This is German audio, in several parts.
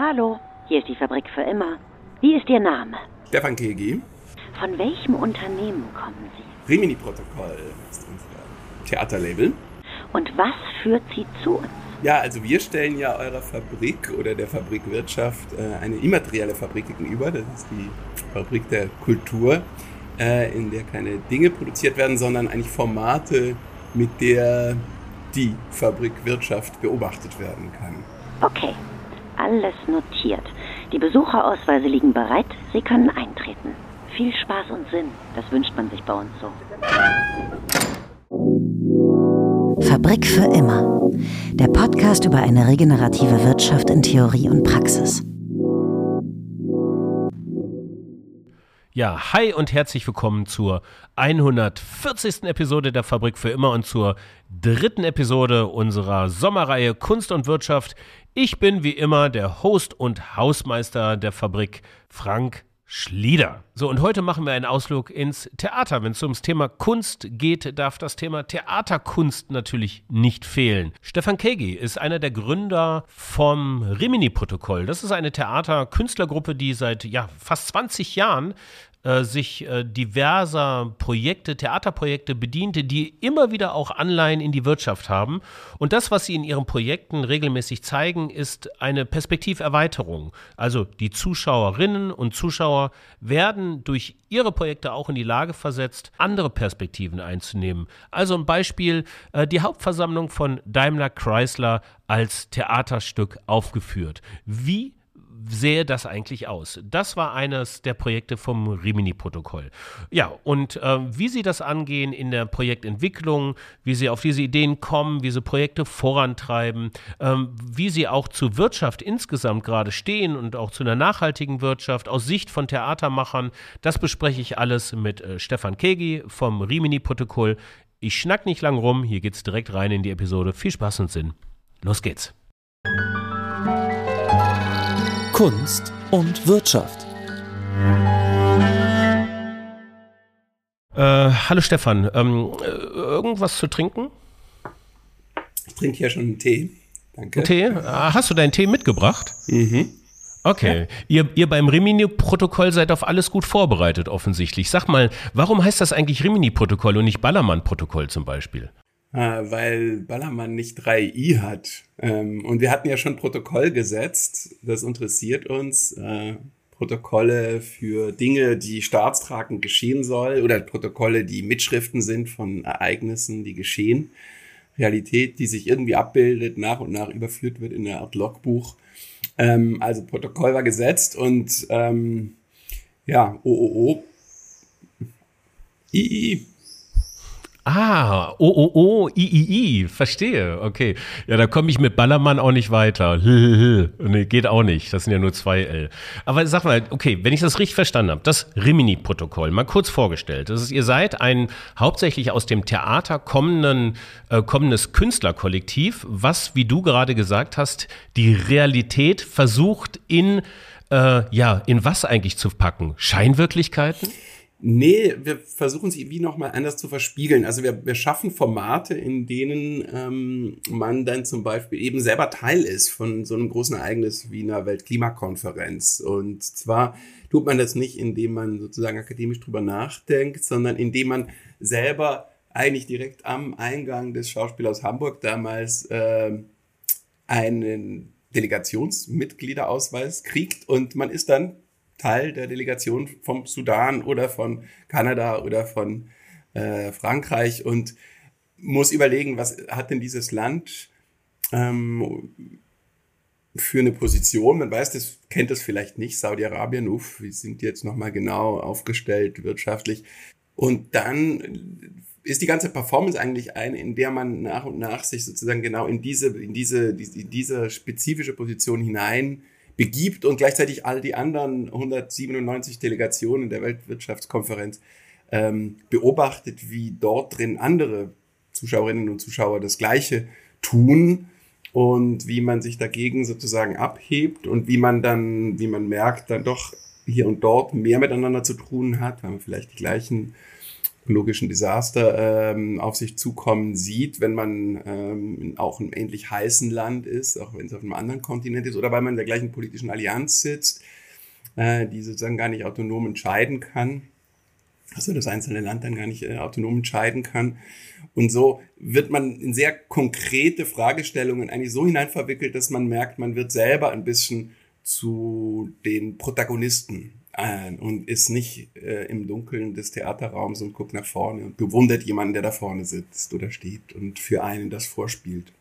Hallo, hier ist die Fabrik für immer. Wie ist Ihr Name? Stefan Kegi. Von welchem Unternehmen kommen Sie? Rimini-Protokoll ist unser Theaterlabel. Und was führt Sie zu uns? Ja, also wir stellen ja eurer Fabrik oder der Fabrikwirtschaft äh, eine immaterielle Fabrik gegenüber. Das ist die Fabrik der Kultur, äh, in der keine Dinge produziert werden, sondern eigentlich Formate, mit der die Fabrikwirtschaft beobachtet werden kann. Okay, alles notiert. Die Besucherausweise liegen bereit. Sie können eintreten. Viel Spaß und Sinn. Das wünscht man sich bei uns so. Fabrik für immer. Der Podcast über eine regenerative Wirtschaft in Theorie und Praxis. Ja, hi und herzlich willkommen zur 140. Episode der Fabrik für immer und zur dritten Episode unserer Sommerreihe Kunst und Wirtschaft. Ich bin wie immer der Host und Hausmeister der Fabrik, Frank Schlieder. So, und heute machen wir einen Ausflug ins Theater. Wenn es ums Thema Kunst geht, darf das Thema Theaterkunst natürlich nicht fehlen. Stefan Kegi ist einer der Gründer vom Rimini-Protokoll. Das ist eine Theaterkünstlergruppe, die seit ja, fast 20 Jahren äh, sich äh, diverser Projekte, Theaterprojekte bediente, die immer wieder auch Anleihen in die Wirtschaft haben. Und das, was sie in ihren Projekten regelmäßig zeigen, ist eine Perspektiverweiterung. Also die Zuschauerinnen und Zuschauer werden durch ihre Projekte auch in die Lage versetzt, andere Perspektiven einzunehmen. Also ein Beispiel, äh, die Hauptversammlung von Daimler Chrysler als Theaterstück aufgeführt. Wie sähe das eigentlich aus? Das war eines der Projekte vom Rimini-Protokoll. Ja, und äh, wie Sie das angehen in der Projektentwicklung, wie Sie auf diese Ideen kommen, wie Sie Projekte vorantreiben, ähm, wie Sie auch zur Wirtschaft insgesamt gerade stehen und auch zu einer nachhaltigen Wirtschaft aus Sicht von Theatermachern, das bespreche ich alles mit äh, Stefan Kegi vom Rimini-Protokoll. Ich schnack nicht lang rum, hier geht's direkt rein in die Episode. Viel Spaß und Sinn. Los geht's. Kunst und Wirtschaft. Äh, hallo Stefan, ähm, äh, irgendwas zu trinken? Ich trinke hier schon einen Tee. Danke. Tee? Ah, Hast du deinen Tee mitgebracht? Mhm. Okay. Ihr, ihr beim Rimini-Protokoll seid auf alles gut vorbereitet, offensichtlich. Sag mal, warum heißt das eigentlich Rimini-Protokoll und nicht Ballermann-Protokoll zum Beispiel? Äh, weil Ballermann nicht drei i hat. Ähm, und wir hatten ja schon Protokoll gesetzt. Das interessiert uns. Äh, Protokolle für Dinge, die staatstragend geschehen soll oder Protokolle, die Mitschriften sind von Ereignissen, die geschehen. Realität, die sich irgendwie abbildet, nach und nach überführt wird in eine Art Logbuch. Ähm, also Protokoll war gesetzt und ähm, ja, OOO, II, Ah, oh, oh, oh, i, i, i, verstehe, okay. Ja, da komme ich mit Ballermann auch nicht weiter. nee, geht auch nicht, das sind ja nur zwei L. Aber sag mal, okay, wenn ich das richtig verstanden habe, das Rimini-Protokoll, mal kurz vorgestellt. Das ist, ihr seid ein hauptsächlich aus dem Theater kommenden, äh, kommendes Künstlerkollektiv, was, wie du gerade gesagt hast, die Realität versucht in, äh, ja, in was eigentlich zu packen? Scheinwirklichkeiten? Nee, wir versuchen sie wie nochmal anders zu verspiegeln. Also wir, wir schaffen Formate, in denen ähm, man dann zum Beispiel eben selber Teil ist von so einem großen Ereignis wie einer Weltklimakonferenz. Und zwar tut man das nicht, indem man sozusagen akademisch drüber nachdenkt, sondern indem man selber eigentlich direkt am Eingang des Schauspielers Hamburg damals äh, einen Delegationsmitgliederausweis kriegt und man ist dann Teil der Delegation vom Sudan oder von Kanada oder von äh, Frankreich und muss überlegen, was hat denn dieses Land ähm, für eine Position. Man weiß, das kennt das vielleicht nicht. Saudi-Arabien, uff, wie sind die jetzt nochmal genau aufgestellt wirtschaftlich? Und dann ist die ganze Performance eigentlich eine, in der man nach und nach sich sozusagen genau in diese, in diese, in diese spezifische Position hinein begibt und gleichzeitig all die anderen 197 Delegationen der Weltwirtschaftskonferenz ähm, beobachtet, wie dort drin andere Zuschauerinnen und Zuschauer das Gleiche tun und wie man sich dagegen sozusagen abhebt und wie man dann, wie man merkt, dann doch hier und dort mehr miteinander zu tun hat, weil man vielleicht die gleichen ökologischen Desaster ähm, auf sich zukommen sieht, wenn man ähm, auch in ähnlich heißen Land ist, auch wenn es auf einem anderen Kontinent ist, oder weil man in der gleichen politischen Allianz sitzt, äh, die sozusagen gar nicht autonom entscheiden kann, also das einzelne Land dann gar nicht äh, autonom entscheiden kann. Und so wird man in sehr konkrete Fragestellungen eigentlich so hineinverwickelt, dass man merkt, man wird selber ein bisschen zu den Protagonisten ein und ist nicht äh, im Dunkeln des Theaterraums und guckt nach vorne und bewundert jemanden, der da vorne sitzt oder steht und für einen das vorspielt.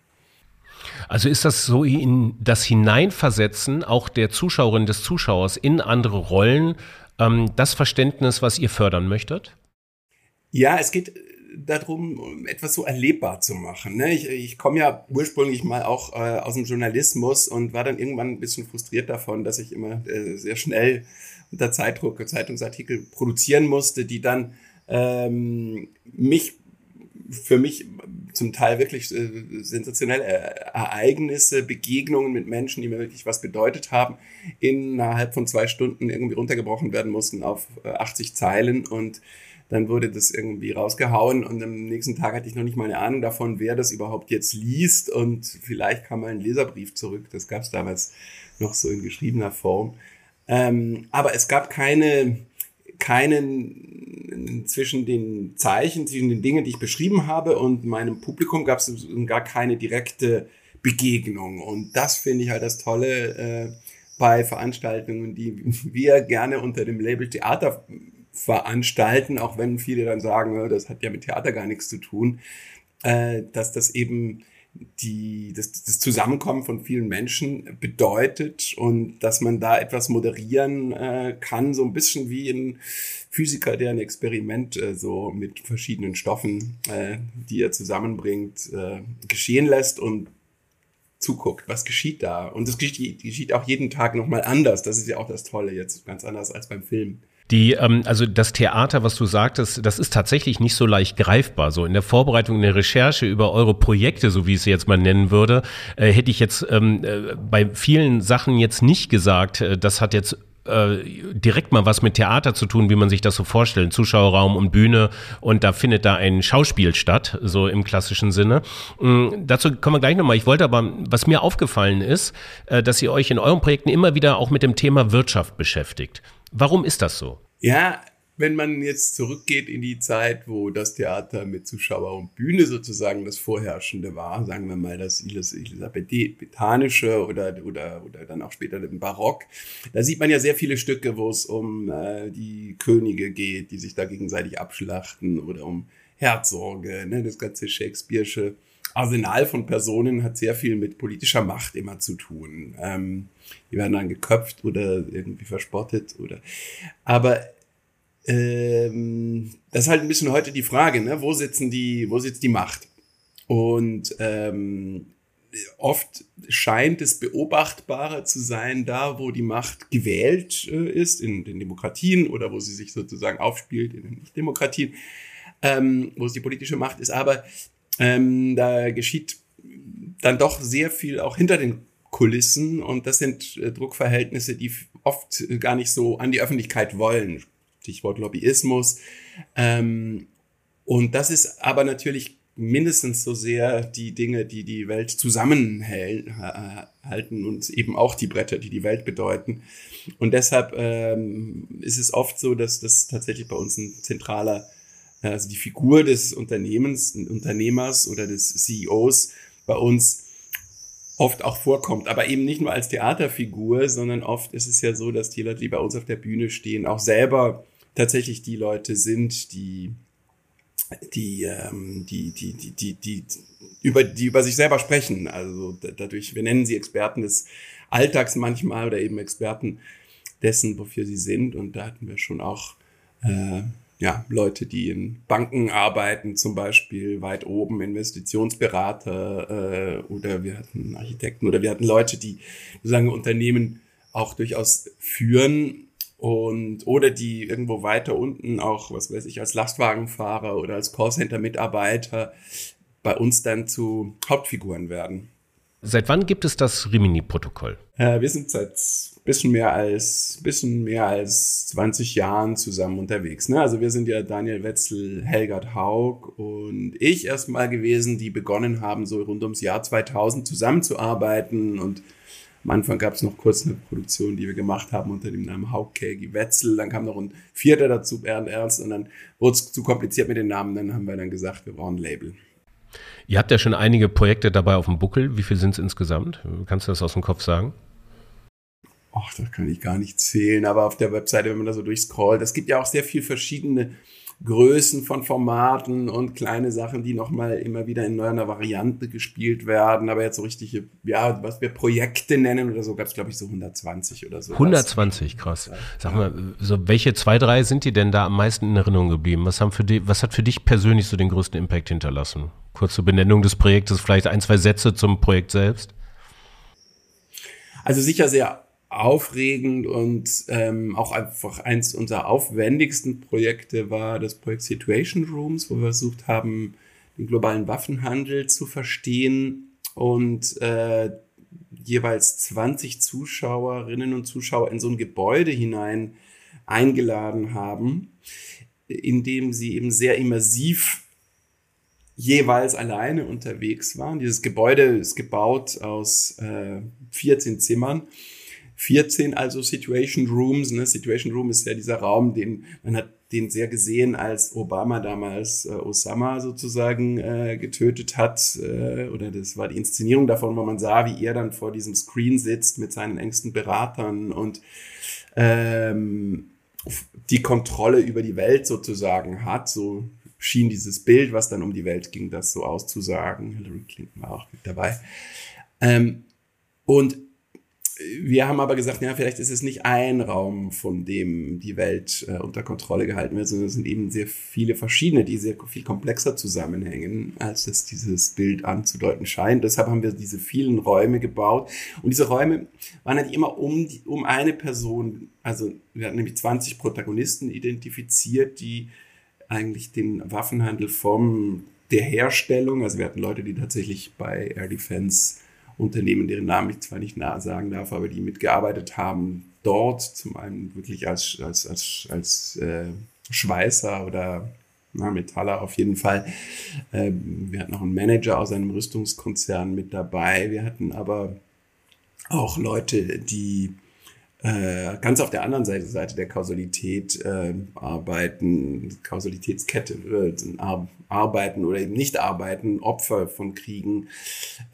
Also ist das so in das Hineinversetzen auch der Zuschauerin des Zuschauers in andere Rollen ähm, das Verständnis, was ihr fördern möchtet? Ja, es geht darum, etwas so erlebbar zu machen. Ne? Ich, ich komme ja ursprünglich mal auch äh, aus dem Journalismus und war dann irgendwann ein bisschen frustriert davon, dass ich immer äh, sehr schnell unter Zeitdruck Zeitungsartikel produzieren musste, die dann ähm, mich für mich zum Teil wirklich äh, sensationelle Ereignisse, Begegnungen mit Menschen, die mir wirklich was bedeutet haben, innerhalb von zwei Stunden irgendwie runtergebrochen werden mussten auf 80 äh, Zeilen und dann wurde das irgendwie rausgehauen und am nächsten Tag hatte ich noch nicht mal eine Ahnung davon, wer das überhaupt jetzt liest und vielleicht kam mal ein Leserbrief zurück. Das gab es damals noch so in geschriebener Form. Ähm, aber es gab keine, keinen zwischen den Zeichen, zwischen den Dingen, die ich beschrieben habe und meinem Publikum gab es gar keine direkte Begegnung. Und das finde ich halt das Tolle äh, bei Veranstaltungen, die wir gerne unter dem Label Theater veranstalten, auch wenn viele dann sagen, das hat ja mit Theater gar nichts zu tun, äh, dass das eben die, das, das Zusammenkommen von vielen Menschen bedeutet und dass man da etwas moderieren äh, kann, so ein bisschen wie ein Physiker, der ein Experiment äh, so mit verschiedenen Stoffen, äh, die er zusammenbringt, äh, geschehen lässt und zuguckt, was geschieht da. Und das geschieht, geschieht auch jeden Tag nochmal anders. Das ist ja auch das Tolle jetzt, ganz anders als beim Film. Die, ähm, also das Theater, was du sagtest, das ist tatsächlich nicht so leicht greifbar. So in der Vorbereitung, in der Recherche über eure Projekte, so wie ich es jetzt mal nennen würde, äh, hätte ich jetzt ähm, äh, bei vielen Sachen jetzt nicht gesagt, äh, das hat jetzt äh, direkt mal was mit Theater zu tun, wie man sich das so vorstellt. Zuschauerraum und Bühne und da findet da ein Schauspiel statt, so im klassischen Sinne. Ähm, dazu kommen wir gleich nochmal. Ich wollte aber, was mir aufgefallen ist, äh, dass ihr euch in euren Projekten immer wieder auch mit dem Thema Wirtschaft beschäftigt. Warum ist das so? Ja, wenn man jetzt zurückgeht in die Zeit, wo das Theater mit Zuschauer und Bühne sozusagen das Vorherrschende war, sagen wir mal das Elisabethanische oder, oder, oder dann auch später im Barock, da sieht man ja sehr viele Stücke, wo es um äh, die Könige geht, die sich da gegenseitig abschlachten oder um Herzorge, ne, das ganze Shakespeare'sche Arsenal von Personen hat sehr viel mit politischer Macht immer zu tun. Ähm, die werden dann geköpft oder irgendwie verspottet oder. Aber ähm, das ist halt ein bisschen heute die Frage, ne? Wo sitzen die, wo sitzt die Macht? Und ähm, oft scheint es beobachtbarer zu sein, da wo die Macht gewählt äh, ist, in den Demokratien oder wo sie sich sozusagen aufspielt, in den Nicht-Demokratien, ähm, wo es die politische Macht ist. Aber ähm, da geschieht dann doch sehr viel auch hinter den Kulissen und das sind äh, Druckverhältnisse, die oft gar nicht so an die Öffentlichkeit wollen. Stichwort Lobbyismus. Ähm, und das ist aber natürlich mindestens so sehr die Dinge, die die Welt zusammenhalten und eben auch die Bretter, die die Welt bedeuten. Und deshalb ähm, ist es oft so, dass das tatsächlich bei uns ein zentraler also die Figur des Unternehmens, Unternehmers oder des CEOs bei uns oft auch vorkommt, aber eben nicht nur als Theaterfigur, sondern oft ist es ja so, dass die Leute, die bei uns auf der Bühne stehen, auch selber tatsächlich die Leute sind, die die, ähm, die, die, die, die, die, über, die über sich selber sprechen. Also dadurch, wir nennen sie Experten des Alltags manchmal oder eben Experten dessen, wofür sie sind. Und da hatten wir schon auch äh, ja, Leute, die in Banken arbeiten, zum Beispiel weit oben, Investitionsberater äh, oder wir hatten Architekten oder wir hatten Leute, die sozusagen Unternehmen auch durchaus führen und oder die irgendwo weiter unten auch, was weiß ich, als Lastwagenfahrer oder als Callcenter-Mitarbeiter bei uns dann zu Hauptfiguren werden. Seit wann gibt es das Rimini-Protokoll? Äh, wir sind seit bisschen mehr als bisschen mehr als 20 Jahren zusammen unterwegs. Ne? Also wir sind ja Daniel Wetzel, Helgard Haug und ich erstmal gewesen, die begonnen haben, so rund ums Jahr 2000 zusammenzuarbeiten und am Anfang gab es noch kurz eine Produktion, die wir gemacht haben unter dem Namen Haug Kelgi Wetzel. Dann kam noch ein vierter dazu, Bernd Ernst, und dann wurde es zu kompliziert mit den Namen. Dann haben wir dann gesagt, wir brauchen ein Label. Ihr habt ja schon einige Projekte dabei auf dem Buckel. Wie viel sind es insgesamt? Kannst du das aus dem Kopf sagen? Ach, das kann ich gar nicht zählen, aber auf der Webseite, wenn man da so durchscrollt, es gibt ja auch sehr viel verschiedene Größen von Formaten und kleine Sachen, die nochmal immer wieder in neuer Variante gespielt werden. Aber jetzt so richtige, ja, was wir Projekte nennen oder so, gab es, glaube ich, so 120 oder so. 120, krass. Sag mal, so welche zwei, drei sind die denn da am meisten in Erinnerung geblieben? Was, haben für die, was hat für dich persönlich so den größten Impact hinterlassen? Kurze Benennung des Projektes, vielleicht ein, zwei Sätze zum Projekt selbst? Also sicher sehr aufregend und ähm, auch einfach eins unserer aufwendigsten Projekte war das Projekt Situation Rooms, wo wir versucht haben, den globalen Waffenhandel zu verstehen und äh, jeweils 20 Zuschauerinnen und Zuschauer in so ein Gebäude hinein eingeladen haben, in dem sie eben sehr immersiv jeweils alleine unterwegs waren. Dieses Gebäude ist gebaut aus äh, 14 Zimmern 14 also Situation Rooms. Ne? Situation Room ist ja dieser Raum, den man hat den sehr gesehen, als Obama damals äh, Osama sozusagen äh, getötet hat. Äh, oder das war die Inszenierung davon, wo man sah, wie er dann vor diesem Screen sitzt mit seinen engsten Beratern und ähm, die Kontrolle über die Welt sozusagen hat. So schien dieses Bild, was dann um die Welt ging, das so auszusagen. Hillary Clinton war auch mit dabei. Ähm, und wir haben aber gesagt, ja, vielleicht ist es nicht ein Raum, von dem die Welt äh, unter Kontrolle gehalten wird, sondern es sind eben sehr viele verschiedene, die sehr viel komplexer zusammenhängen, als es dieses Bild anzudeuten scheint. Deshalb haben wir diese vielen Räume gebaut. Und diese Räume waren halt immer um, die, um eine Person, also wir hatten nämlich 20 Protagonisten identifiziert, die eigentlich den Waffenhandel vom der Herstellung, also wir hatten Leute, die tatsächlich bei Air Defense Unternehmen, deren Namen ich zwar nicht sagen darf, aber die mitgearbeitet haben, dort zum einen wirklich als, als, als, als äh, Schweißer oder na, Metaller auf jeden Fall. Ähm, wir hatten noch einen Manager aus einem Rüstungskonzern mit dabei. Wir hatten aber auch Leute, die äh, ganz auf der anderen Seite, Seite der Kausalität äh, arbeiten, Kausalitätskette, äh, arbeiten oder eben nicht arbeiten, Opfer von Kriegen,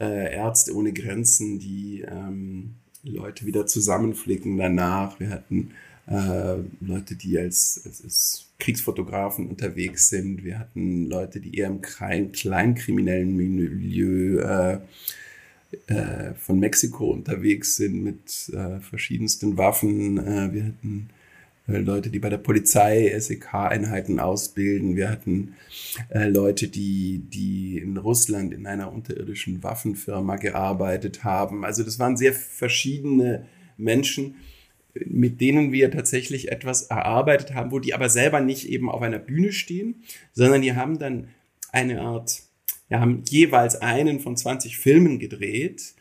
äh, Ärzte ohne Grenzen, die ähm, Leute wieder zusammenflicken danach. Wir hatten äh, Leute, die als, als, als Kriegsfotografen unterwegs sind. Wir hatten Leute, die eher im klein, kleinkriminellen Milieu äh, äh, von Mexiko unterwegs sind mit äh, verschiedensten Waffen. Äh, wir hatten äh, Leute, die bei der Polizei SEK-Einheiten ausbilden. Wir hatten äh, Leute, die, die in Russland in einer unterirdischen Waffenfirma gearbeitet haben. Also das waren sehr verschiedene Menschen, mit denen wir tatsächlich etwas erarbeitet haben, wo die aber selber nicht eben auf einer Bühne stehen, sondern die haben dann eine Art wir haben jeweils einen von 20 Filmen gedreht,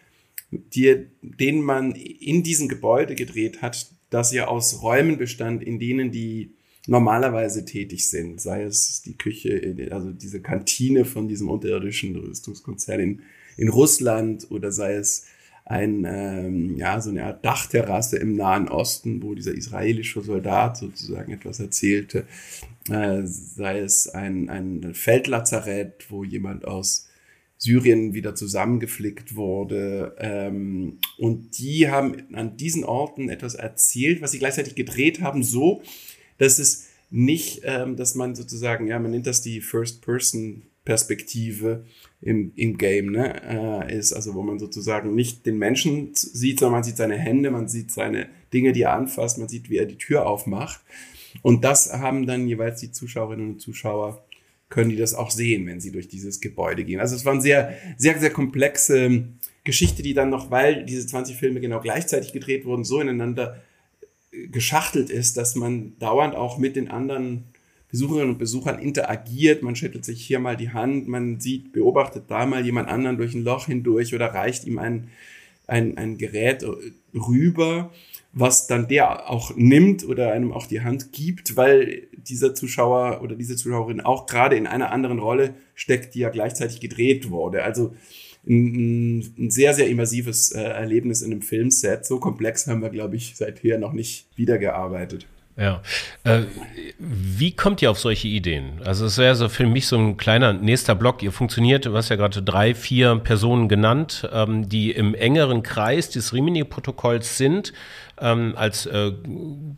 die, den man in diesem Gebäude gedreht hat, das ja aus Räumen bestand, in denen die normalerweise tätig sind, sei es die Küche, also diese Kantine von diesem unterirdischen Rüstungskonzern in, in Russland oder sei es ein, ähm, ja, so eine Art Dachterrasse im Nahen Osten, wo dieser israelische Soldat sozusagen etwas erzählte, äh, sei es ein, ein Feldlazarett, wo jemand aus Syrien wieder zusammengeflickt wurde. Ähm, und die haben an diesen Orten etwas erzählt, was sie gleichzeitig gedreht haben, so, dass es nicht, ähm, dass man sozusagen, ja, man nennt das die First-Person-Perspektive im, im Game, ne, äh, ist, also wo man sozusagen nicht den Menschen sieht, sondern man sieht seine Hände, man sieht seine Dinge, die er anfasst, man sieht, wie er die Tür aufmacht. Und das haben dann jeweils die Zuschauerinnen und Zuschauer, können die das auch sehen, wenn sie durch dieses Gebäude gehen. Also es war eine sehr, sehr, sehr komplexe Geschichte, die dann noch, weil diese 20 Filme genau gleichzeitig gedreht wurden, so ineinander äh, geschachtelt ist, dass man dauernd auch mit den anderen Besucherinnen und Besuchern interagiert. Man schüttelt sich hier mal die Hand, man sieht, beobachtet da mal jemand anderen durch ein Loch hindurch oder reicht ihm ein, ein, ein Gerät rüber, was dann der auch nimmt oder einem auch die Hand gibt, weil dieser Zuschauer oder diese Zuschauerin auch gerade in einer anderen Rolle steckt, die ja gleichzeitig gedreht wurde. Also ein, ein sehr, sehr immersives äh, Erlebnis in einem Filmset. So komplex haben wir, glaube ich, seither noch nicht wiedergearbeitet. Ja. Äh, wie kommt ihr auf solche Ideen? Also es wäre so für mich so ein kleiner nächster Block. Ihr funktioniert, du hast ja gerade drei, vier Personen genannt, ähm, die im engeren Kreis des Rimini-Protokolls sind ähm, als äh,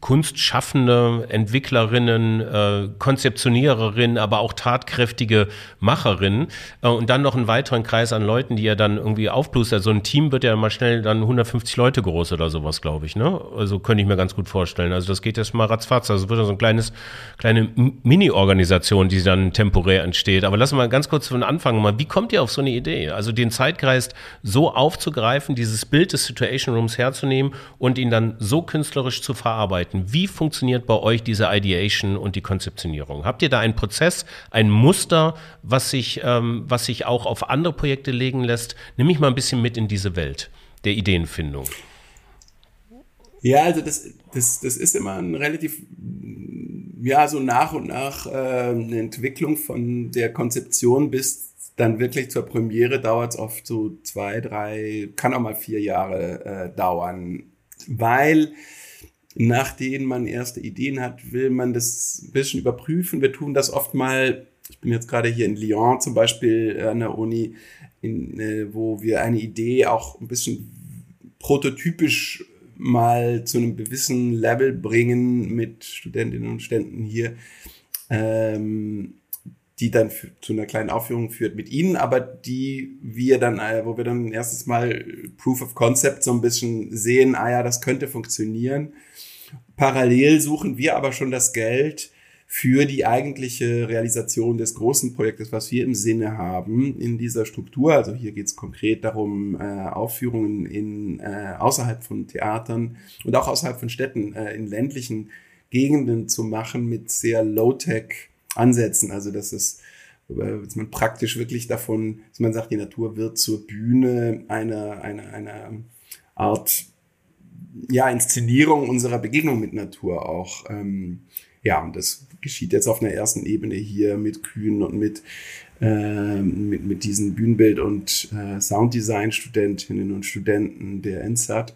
kunstschaffende Entwicklerinnen, äh, Konzeptioniererinnen, aber auch tatkräftige Macherinnen äh, und dann noch einen weiteren Kreis an Leuten, die ja dann irgendwie aufplustert. So ein Team wird ja mal schnell dann 150 Leute groß oder sowas, glaube ich. Ne? Also könnte ich mir ganz gut vorstellen. Also das geht jetzt mal ratzfatz. Also wird so ein kleines, kleine Mini-Organisation, die dann temporär entsteht. Aber lassen wir mal ganz kurz von Anfang mal. Wie kommt ihr auf so eine Idee? Also den Zeitkreis so aufzugreifen, dieses Bild des Situation Rooms herzunehmen und ihn dann so künstlerisch zu verarbeiten. Wie funktioniert bei euch diese Ideation und die Konzeptionierung? Habt ihr da einen Prozess, ein Muster, was sich, ähm, was sich auch auf andere Projekte legen lässt? Nimm mich mal ein bisschen mit in diese Welt der Ideenfindung. Ja, also das, das, das ist immer ein relativ, ja, so nach und nach äh, eine Entwicklung von der Konzeption bis dann wirklich zur Premiere dauert es oft so zwei, drei, kann auch mal vier Jahre äh, dauern weil nachdem man erste Ideen hat, will man das ein bisschen überprüfen. Wir tun das oft mal, ich bin jetzt gerade hier in Lyon zum Beispiel an der Uni, in, äh, wo wir eine Idee auch ein bisschen prototypisch mal zu einem gewissen Level bringen mit Studentinnen und Studenten hier. Ähm, die dann zu einer kleinen Aufführung führt mit ihnen, aber die wir dann, äh, wo wir dann erstes Mal Proof of Concept so ein bisschen sehen, ah ja, das könnte funktionieren. Parallel suchen wir aber schon das Geld für die eigentliche Realisation des großen Projektes, was wir im Sinne haben in dieser Struktur. Also hier geht es konkret darum, äh, Aufführungen in, äh, außerhalb von Theatern und auch außerhalb von Städten äh, in ländlichen Gegenden zu machen mit sehr Low-Tech ansetzen. Also dass es dass man praktisch wirklich davon, dass man sagt, die Natur wird zur Bühne einer, einer, einer Art ja, Inszenierung unserer Begegnung mit Natur auch. Ähm, ja, und das geschieht jetzt auf einer ersten Ebene hier mit Kühen und mit, äh, mit, mit diesen Bühnenbild- und äh, Sounddesign-Studentinnen und Studenten der NSAT.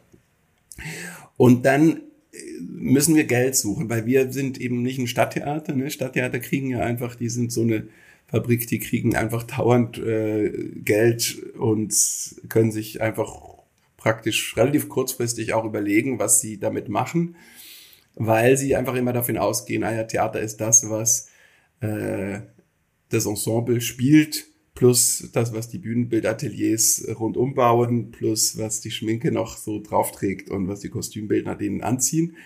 Und dann müssen wir Geld suchen, weil wir sind eben nicht ein Stadttheater. Ne? Stadttheater kriegen ja einfach, die sind so eine Fabrik, die kriegen einfach dauernd äh, Geld und können sich einfach praktisch relativ kurzfristig auch überlegen, was sie damit machen, weil sie einfach immer davon ausgehen, ah ja, Theater ist das, was äh, das Ensemble spielt plus das, was die Bühnenbildateliers rundum bauen, plus was die Schminke noch so draufträgt und was die Kostümbildner denen anziehen.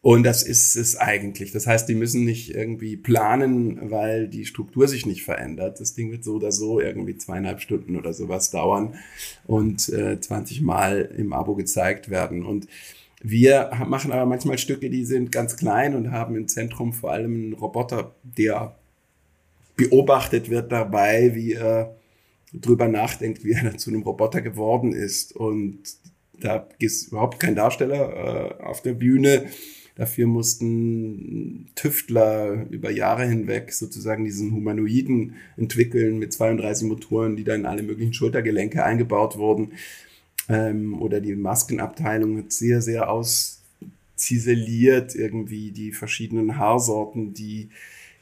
Und das ist es eigentlich. Das heißt, die müssen nicht irgendwie planen, weil die Struktur sich nicht verändert. Das Ding wird so oder so irgendwie zweieinhalb Stunden oder sowas dauern und äh, 20 Mal im Abo gezeigt werden. Und wir machen aber manchmal Stücke, die sind ganz klein und haben im Zentrum vor allem einen Roboter, der beobachtet wird dabei, wie er drüber nachdenkt, wie er zu einem Roboter geworden ist. Und da ist überhaupt kein Darsteller äh, auf der Bühne. Dafür mussten Tüftler über Jahre hinweg sozusagen diesen Humanoiden entwickeln mit 32 Motoren, die dann in alle möglichen Schultergelenke eingebaut wurden. Ähm, oder die Maskenabteilung hat sehr, sehr ausziseliert irgendwie die verschiedenen Haarsorten, die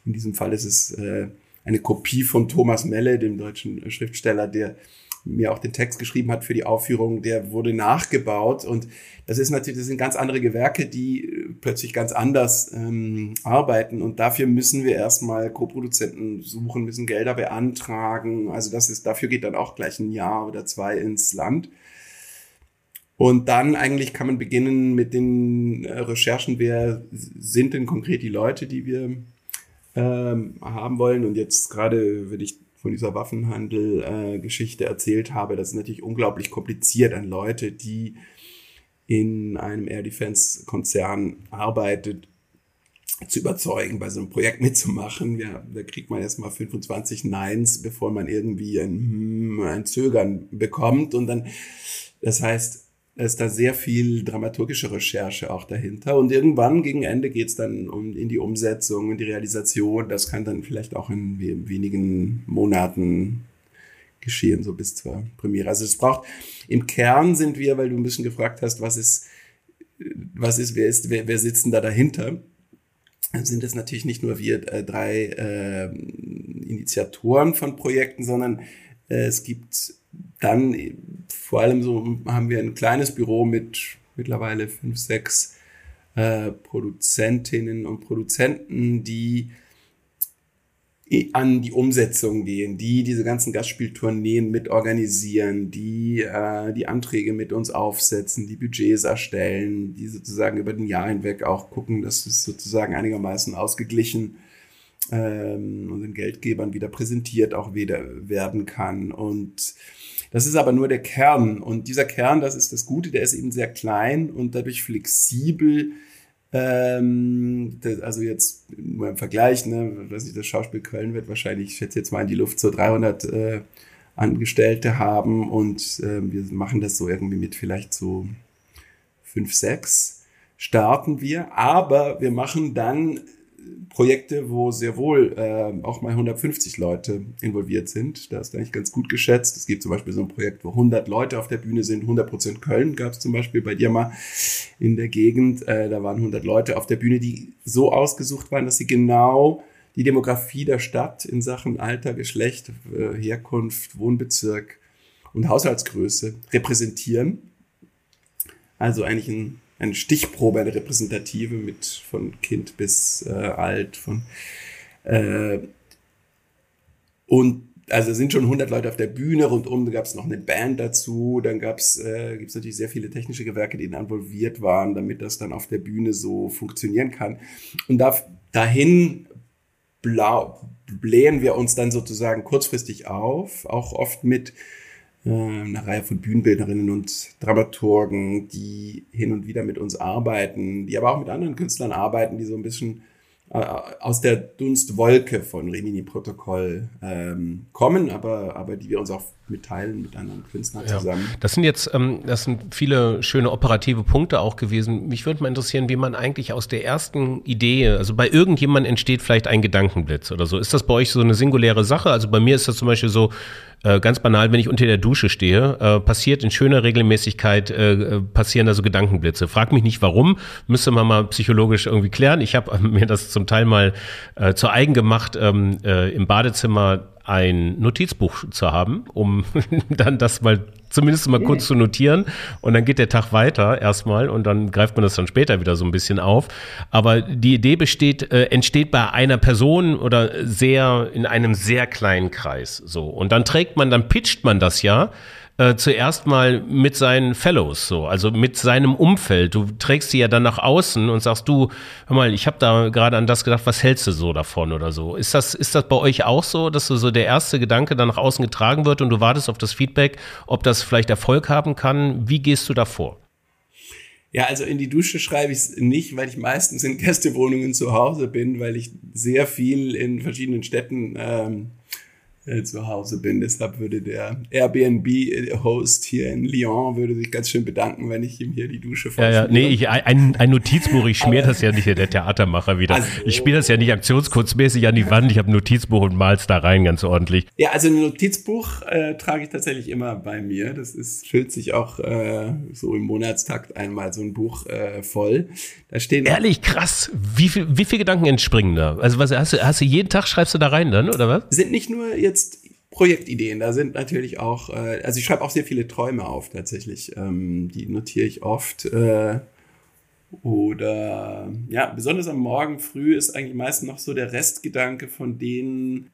in diesem Fall ist es äh, eine Kopie von Thomas Melle, dem deutschen Schriftsteller, der mir auch den Text geschrieben hat für die Aufführung, der wurde nachgebaut und das ist natürlich, das sind ganz andere Gewerke, die äh, plötzlich ganz anders ähm, arbeiten und dafür müssen wir erstmal Co-Produzenten suchen, müssen Gelder beantragen. Also das ist, dafür geht dann auch gleich ein Jahr oder zwei ins Land. Und dann eigentlich kann man beginnen mit den äh, Recherchen, wer sind denn konkret die Leute, die wir ähm, haben wollen. Und jetzt gerade, wenn ich von dieser Waffenhandel-Geschichte äh, erzählt habe, das ist natürlich unglaublich kompliziert an Leute, die in einem Air Defense Konzern arbeitet, zu überzeugen, bei so einem Projekt mitzumachen. Ja, da kriegt man erstmal 25 Neins, bevor man irgendwie ein, hm, ein Zögern bekommt. Und dann, das heißt, es ist da sehr viel dramaturgische Recherche auch dahinter. Und irgendwann gegen Ende geht's dann um, in die Umsetzung, in die Realisation. Das kann dann vielleicht auch in wenigen Monaten geschehen, so bis zur Premiere. Also es braucht, im Kern sind wir, weil du ein bisschen gefragt hast, was ist, was ist, wer ist, wer, wer sitzt denn da dahinter? Sind es natürlich nicht nur wir äh, drei äh, Initiatoren von Projekten, sondern äh, es gibt dann vor allem so haben wir ein kleines Büro mit mittlerweile fünf, sechs äh, Produzentinnen und Produzenten, die an die Umsetzung gehen, die diese ganzen Gastspieltourneen mit organisieren, die äh, die Anträge mit uns aufsetzen, die Budgets erstellen, die sozusagen über den Jahr hinweg auch gucken, dass es sozusagen einigermaßen ausgeglichen ähm, unseren Geldgebern wieder präsentiert auch wieder werden kann. Und das ist aber nur der Kern. Und dieser Kern, das ist das Gute, der ist eben sehr klein und dadurch flexibel. Ähm, also jetzt nur im Vergleich, ne, was ich das Schauspiel Köln wird wahrscheinlich, ich schätze jetzt mal in die Luft so 300 äh, Angestellte haben und äh, wir machen das so irgendwie mit vielleicht so fünf, sechs starten wir, aber wir machen dann Projekte, wo sehr wohl äh, auch mal 150 Leute involviert sind. Da ist eigentlich ganz gut geschätzt. Es gibt zum Beispiel so ein Projekt, wo 100 Leute auf der Bühne sind. 100 Prozent Köln gab es zum Beispiel bei dir mal in der Gegend. Äh, da waren 100 Leute auf der Bühne, die so ausgesucht waren, dass sie genau die Demografie der Stadt in Sachen Alter, Geschlecht, äh, Herkunft, Wohnbezirk und Haushaltsgröße repräsentieren. Also eigentlich ein eine Stichprobe, eine repräsentative mit von Kind bis äh, alt, von äh, und also sind schon 100 Leute auf der Bühne, rundum gab es noch eine Band dazu, dann es äh, gibt's natürlich sehr viele technische Gewerke, die involviert waren, damit das dann auf der Bühne so funktionieren kann. Und da, dahin blau, blähen wir uns dann sozusagen kurzfristig auf, auch oft mit eine Reihe von Bühnenbildnerinnen und Dramaturgen, die hin und wieder mit uns arbeiten, die aber auch mit anderen Künstlern arbeiten, die so ein bisschen äh, aus der Dunstwolke von Rimini-Protokoll ähm, kommen, aber, aber die wir uns auch mitteilen mit anderen Künstlern ja. zusammen. Das sind jetzt, ähm, das sind viele schöne operative Punkte auch gewesen. Mich würde mal interessieren, wie man eigentlich aus der ersten Idee, also bei irgendjemandem entsteht vielleicht ein Gedankenblitz oder so. Ist das bei euch so eine singuläre Sache? Also bei mir ist das zum Beispiel so, äh, ganz banal, wenn ich unter der Dusche stehe, äh, passiert in schöner Regelmäßigkeit, äh, äh, passieren da so Gedankenblitze. Frag mich nicht warum, müsste man mal psychologisch irgendwie klären. Ich habe mir das zum Teil mal äh, zu eigen gemacht, ähm, äh, im Badezimmer ein Notizbuch zu haben, um dann das mal zumindest mal kurz zu notieren. Und dann geht der Tag weiter erstmal und dann greift man das dann später wieder so ein bisschen auf. Aber die Idee besteht, äh, entsteht bei einer Person oder sehr in einem sehr kleinen Kreis so. Und dann trägt man, dann pitcht man das ja äh, zuerst mal mit seinen Fellows, so, also mit seinem Umfeld. Du trägst sie ja dann nach außen und sagst, du, hör mal, ich habe da gerade an das gedacht, was hältst du so davon oder so? Ist das, ist das bei euch auch so, dass so der erste Gedanke dann nach außen getragen wird und du wartest auf das Feedback, ob das vielleicht Erfolg haben kann? Wie gehst du da vor? Ja, also in die Dusche schreibe ich es nicht, weil ich meistens in Gästewohnungen zu Hause bin, weil ich sehr viel in verschiedenen Städten ähm, äh, zu Hause bin. Deshalb würde der Airbnb-Host hier in Lyon würde sich ganz schön bedanken, wenn ich ihm hier die Dusche Ja, ja, nee, ich, ein, ein Notizbuch, ich schmier das ja nicht, der Theatermacher wieder. Also, ich spiele das ja nicht aktionskurzmäßig an die Wand, ich habe ein Notizbuch und mal's da rein, ganz ordentlich. Ja, also ein Notizbuch äh, trage ich tatsächlich immer bei mir. Das ist, füllt sich auch äh, so im Monatstakt einmal so ein Buch äh, voll. Da stehen Ehrlich, krass. Wie viel, wie viel Gedanken entspringen da? Also was hast du, hast du jeden Tag schreibst du da rein dann, oder was? Sind nicht nur jetzt Projektideen. Da sind natürlich auch, äh, also ich schreibe auch sehr viele Träume auf tatsächlich. Ähm, die notiere ich oft. Äh, oder ja, besonders am Morgen früh ist eigentlich meistens noch so der Restgedanke von denen,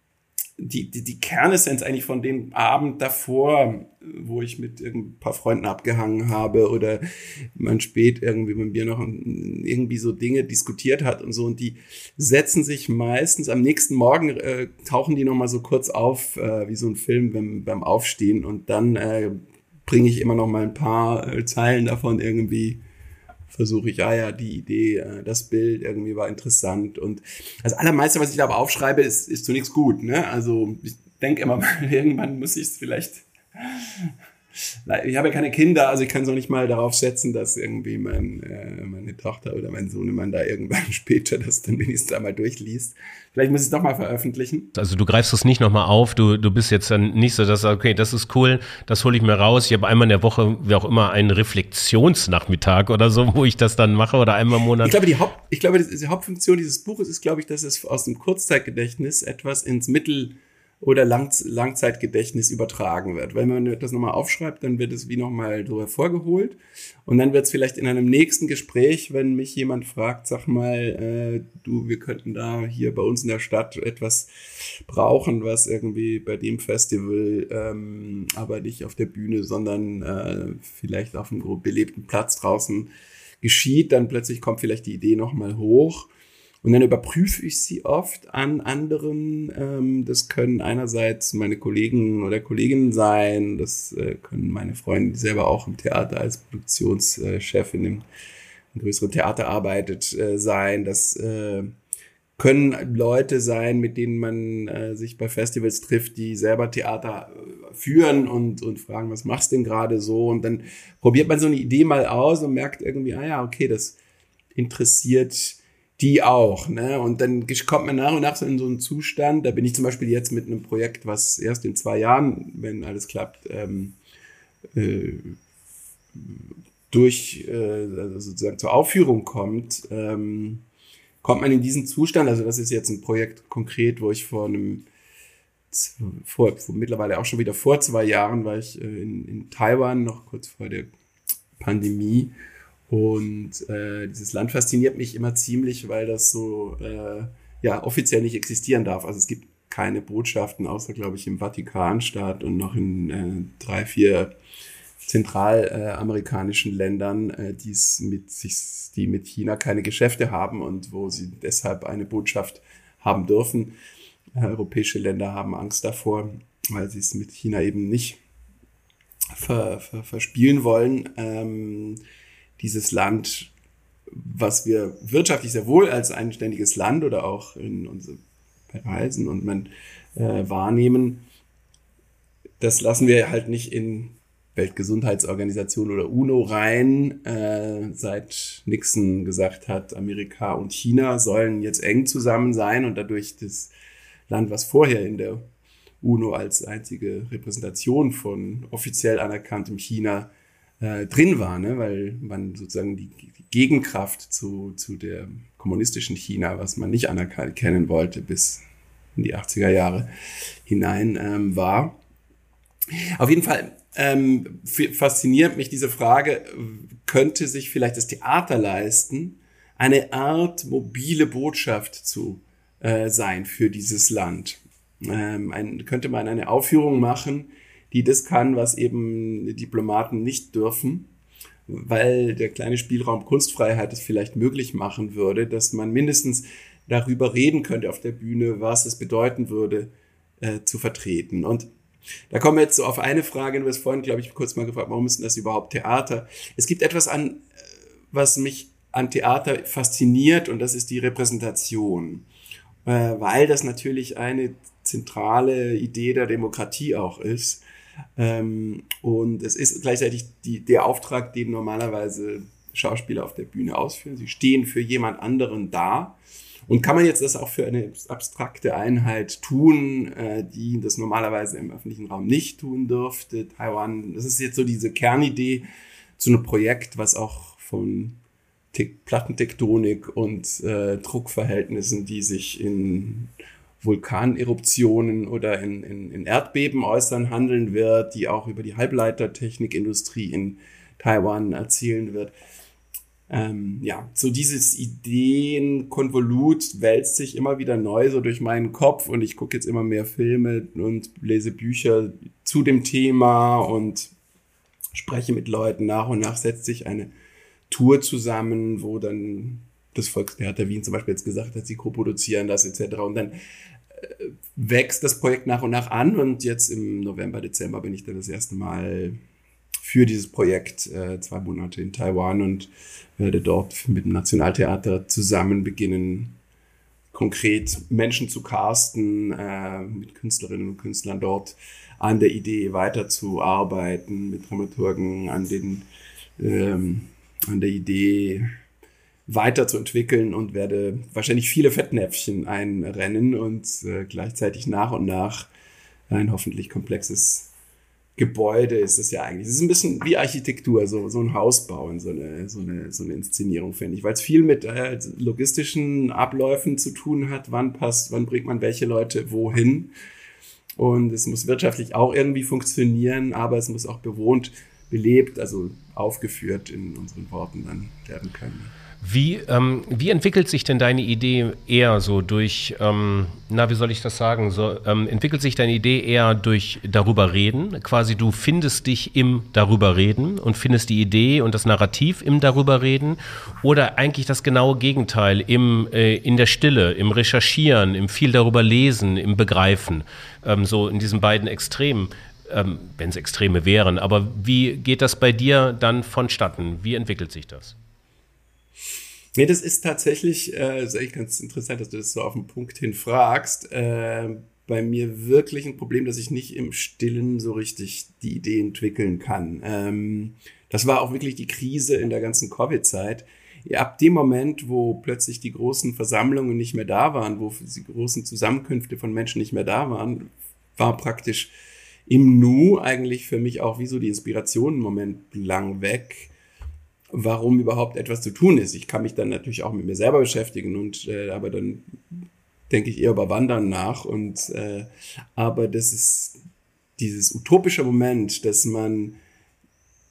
die, die, die Kernessenz eigentlich von dem Abend davor, wo ich mit ein paar Freunden abgehangen habe oder man spät irgendwie mit mir noch irgendwie so Dinge diskutiert hat und so. Und die setzen sich meistens am nächsten Morgen äh, tauchen die noch mal so kurz auf äh, wie so ein Film beim, beim Aufstehen. Und dann äh, bringe ich immer noch mal ein paar äh, Zeilen davon irgendwie versuche ich, ah ja, die Idee, äh, das Bild irgendwie war interessant. Und das Allermeiste, was ich da aber aufschreibe, ist, ist zunächst gut. Ne? Also ich denke immer mal, irgendwann muss ich es vielleicht ich habe ja keine Kinder, also ich kann es auch nicht mal darauf setzen, dass irgendwie mein, äh, meine Tochter oder mein Sohnemann da irgendwann später das dann wenigstens einmal durchliest. Vielleicht muss ich es nochmal veröffentlichen. Also du greifst es nicht nochmal auf, du, du bist jetzt dann nicht so, dass okay, das ist cool, das hole ich mir raus. Ich habe einmal in der Woche, wie auch immer, einen Reflexionsnachmittag oder so, wo ich das dann mache oder einmal im Monat. Ich glaube, die, Haupt, ich glaube, die Hauptfunktion dieses Buches ist, glaube ich, dass es aus dem Kurzzeitgedächtnis etwas ins Mittel oder Lang Langzeitgedächtnis übertragen wird. Wenn man das nochmal aufschreibt, dann wird es wie nochmal so hervorgeholt. Und dann wird es vielleicht in einem nächsten Gespräch, wenn mich jemand fragt, sag mal, äh, du, wir könnten da hier bei uns in der Stadt etwas brauchen, was irgendwie bei dem Festival, ähm, aber nicht auf der Bühne, sondern äh, vielleicht auf einem belebten Platz draußen geschieht, dann plötzlich kommt vielleicht die Idee nochmal hoch. Und dann überprüfe ich sie oft an anderen. Ähm, das können einerseits meine Kollegen oder Kolleginnen sein, das äh, können meine Freunde, die selber auch im Theater als Produktionschefin im, im größeren Theater arbeitet, äh, sein. Das äh, können Leute sein, mit denen man äh, sich bei Festivals trifft, die selber Theater äh, führen und, und fragen, was machst du denn gerade so? Und dann probiert man so eine Idee mal aus und merkt irgendwie, ah ja, okay, das interessiert die auch. Ne? Und dann kommt man nach und nach so in so einen Zustand, da bin ich zum Beispiel jetzt mit einem Projekt, was erst in zwei Jahren, wenn alles klappt, ähm, äh, durch äh, also sozusagen zur Aufführung kommt, ähm, kommt man in diesen Zustand, also das ist jetzt ein Projekt konkret, wo ich vor einem vor, vor mittlerweile auch schon wieder vor zwei Jahren war ich äh, in, in Taiwan, noch kurz vor der Pandemie und äh, dieses Land fasziniert mich immer ziemlich, weil das so äh, ja offiziell nicht existieren darf. Also es gibt keine Botschaften, außer glaube ich im Vatikanstaat und noch in äh, drei, vier zentralamerikanischen Ländern, äh, die's mit sich, die mit China keine Geschäfte haben und wo sie deshalb eine Botschaft haben dürfen. Äh, europäische Länder haben Angst davor, weil sie es mit China eben nicht ver, ver, verspielen wollen. Ähm, dieses Land, was wir wirtschaftlich sehr wohl als eigenständiges Land oder auch in unsere Reisen und man äh, wahrnehmen, das lassen wir halt nicht in Weltgesundheitsorganisation oder UNO rein, äh, seit Nixon gesagt hat, Amerika und China sollen jetzt eng zusammen sein und dadurch das Land, was vorher in der UNO als einzige Repräsentation von offiziell anerkanntem China äh, drin war, ne? weil man sozusagen die, Gegenkraft zu, zu der kommunistischen China, was man nicht anerkennen wollte bis in die 80er Jahre hinein ähm, war. Auf jeden Fall ähm, fasziniert mich diese Frage, könnte sich vielleicht das Theater leisten, eine Art mobile Botschaft zu äh, sein für dieses Land. Ähm, ein, könnte man eine Aufführung machen, die das kann, was eben Diplomaten nicht dürfen, weil der kleine Spielraum Kunstfreiheit es vielleicht möglich machen würde, dass man mindestens darüber reden könnte auf der Bühne, was es bedeuten würde, äh, zu vertreten. Und da kommen wir jetzt so auf eine Frage, du hast vorhin, glaube ich, kurz mal gefragt, warum ist denn das überhaupt Theater? Es gibt etwas an, äh, was mich an Theater fasziniert und das ist die Repräsentation, äh, weil das natürlich eine zentrale Idee der Demokratie auch ist. Ähm, und es ist gleichzeitig die, der Auftrag, den normalerweise Schauspieler auf der Bühne ausführen. Sie stehen für jemand anderen da. Und kann man jetzt das auch für eine abstrakte Einheit tun, äh, die das normalerweise im öffentlichen Raum nicht tun dürfte? Taiwan, das ist jetzt so diese Kernidee zu einem Projekt, was auch von Plattentektonik und äh, Druckverhältnissen, die sich in Vulkaneruptionen oder in, in, in Erdbeben äußern handeln wird, die auch über die Halbleitertechnikindustrie in Taiwan erzählen wird. Ähm, ja, so dieses Ideenkonvolut wälzt sich immer wieder neu so durch meinen Kopf und ich gucke jetzt immer mehr Filme und lese Bücher zu dem Thema und spreche mit Leuten. Nach und nach setzt sich eine Tour zusammen, wo dann das Volkstheater Wien zum Beispiel jetzt gesagt hat, sie co-produzieren das etc. Und dann wächst das Projekt nach und nach an und jetzt im November, Dezember bin ich dann das erste Mal für dieses Projekt äh, zwei Monate in Taiwan und werde dort mit dem Nationaltheater zusammen beginnen, konkret Menschen zu casten, äh, mit Künstlerinnen und Künstlern dort an der Idee weiterzuarbeiten, mit Dramaturgen an den ähm, an der Idee weiterzuentwickeln und werde wahrscheinlich viele Fettnäpfchen einrennen und äh, gleichzeitig nach und nach ein hoffentlich komplexes Gebäude ist das ja eigentlich. Es ist ein bisschen wie Architektur, so, so ein Haus bauen, so eine, so eine, so eine Inszenierung, finde ich, weil es viel mit äh, logistischen Abläufen zu tun hat. Wann passt, wann bringt man welche Leute wohin? Und es muss wirtschaftlich auch irgendwie funktionieren, aber es muss auch bewohnt, belebt, also aufgeführt in unseren Worten dann werden können. Wie, ähm, wie entwickelt sich denn deine Idee eher so durch, ähm, na, wie soll ich das sagen, so, ähm, entwickelt sich deine Idee eher durch darüber reden? Quasi du findest dich im darüber reden und findest die Idee und das Narrativ im darüber reden? Oder eigentlich das genaue Gegenteil, im, äh, in der Stille, im Recherchieren, im viel darüber lesen, im Begreifen, ähm, so in diesen beiden Extremen? Ähm, wenn es Extreme wären. Aber wie geht das bei dir dann vonstatten? Wie entwickelt sich das? Nee, das ist tatsächlich, äh, ist eigentlich ganz interessant, dass du das so auf den Punkt hin fragst. Äh, bei mir wirklich ein Problem, dass ich nicht im Stillen so richtig die Idee entwickeln kann. Ähm, das war auch wirklich die Krise in der ganzen Covid-Zeit. Ja, ab dem Moment, wo plötzlich die großen Versammlungen nicht mehr da waren, wo die großen Zusammenkünfte von Menschen nicht mehr da waren, war praktisch im Nu eigentlich für mich auch wie so die Inspiration einen Moment lang weg warum überhaupt etwas zu tun ist. Ich kann mich dann natürlich auch mit mir selber beschäftigen und äh, aber dann denke ich eher über Wandern nach und äh, aber das ist dieses utopische Moment, dass man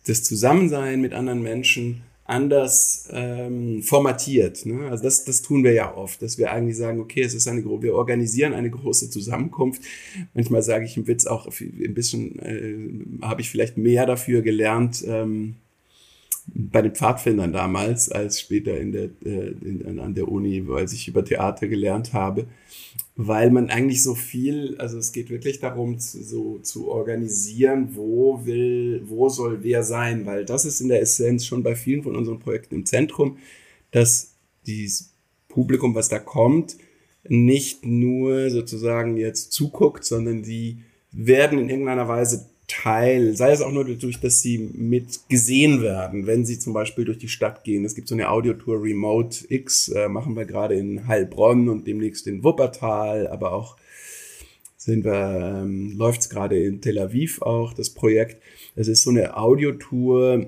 das Zusammensein mit anderen Menschen anders ähm, formatiert. Ne? Also das, das tun wir ja oft, dass wir eigentlich sagen, okay, es ist eine wir organisieren eine große Zusammenkunft. Manchmal sage ich im Witz auch ein bisschen, äh, habe ich vielleicht mehr dafür gelernt. Ähm, bei den Pfadfindern damals, als später in der, äh, in, an der Uni, als ich über Theater gelernt habe, weil man eigentlich so viel, also es geht wirklich darum, zu, so zu organisieren, wo will, wo soll wer sein, weil das ist in der Essenz schon bei vielen von unseren Projekten im Zentrum, dass dieses Publikum, was da kommt, nicht nur sozusagen jetzt zuguckt, sondern die werden in irgendeiner Weise Teil, sei es auch nur dadurch, dass sie mit gesehen werden, wenn sie zum Beispiel durch die Stadt gehen. Es gibt so eine Audiotour Remote X, äh, machen wir gerade in Heilbronn und demnächst in Wuppertal, aber auch sind wir, ähm, läuft es gerade in Tel Aviv auch, das Projekt. Es ist so eine Audiotour,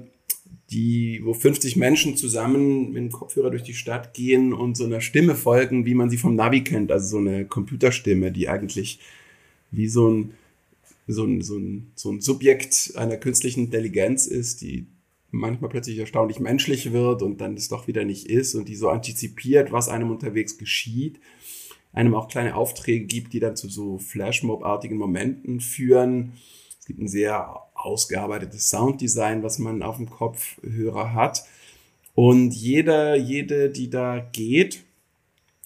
die, wo 50 Menschen zusammen mit dem Kopfhörer durch die Stadt gehen und so einer Stimme folgen, wie man sie vom Navi kennt, also so eine Computerstimme, die eigentlich wie so ein so ein, so, ein, so ein Subjekt einer künstlichen Intelligenz ist, die manchmal plötzlich erstaunlich menschlich wird und dann es doch wieder nicht ist und die so antizipiert, was einem unterwegs geschieht, einem auch kleine Aufträge gibt, die dann zu so Flashmob-artigen Momenten führen. Es gibt ein sehr ausgearbeitetes Sounddesign, was man auf dem Kopfhörer hat. Und jeder, jede, die da geht,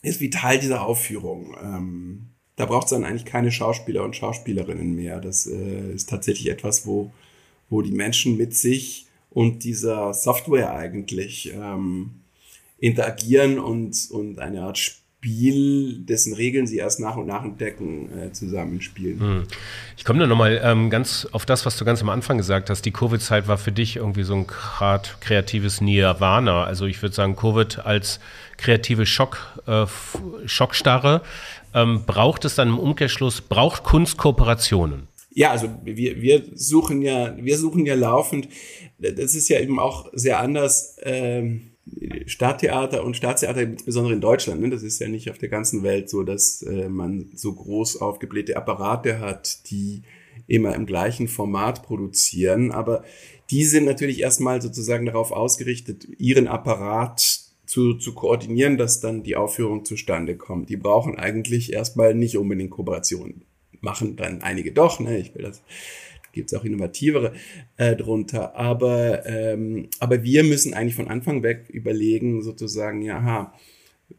ist wie Teil dieser Aufführung. Ähm, da braucht es dann eigentlich keine Schauspieler und Schauspielerinnen mehr. Das äh, ist tatsächlich etwas, wo, wo die Menschen mit sich und dieser Software eigentlich ähm, interagieren und, und eine Art Spiel, dessen Regeln sie erst nach und nach entdecken, äh, zusammenspielen. Hm. Ich komme da nochmal ähm, ganz auf das, was du ganz am Anfang gesagt hast. Die Covid-Zeit war für dich irgendwie so ein grad kreatives Nirvana. Also ich würde sagen, Covid als kreative Schock, äh, Schockstarre ähm, braucht es dann im Umkehrschluss, braucht Kunst Kooperationen? Ja, also wir, wir suchen ja, wir suchen ja laufend, das ist ja eben auch sehr anders, ähm, Stadttheater und Staatstheater, insbesondere in Deutschland, ne? das ist ja nicht auf der ganzen Welt so, dass äh, man so groß aufgeblähte Apparate hat, die immer im gleichen Format produzieren, aber die sind natürlich erstmal sozusagen darauf ausgerichtet, ihren Apparat zu, zu koordinieren, dass dann die Aufführung zustande kommt. Die brauchen eigentlich erstmal nicht unbedingt Kooperation. Machen dann einige doch, ne? Ich will das gibt es auch innovativere äh, drunter. Aber, ähm, aber wir müssen eigentlich von Anfang weg überlegen, sozusagen, ja,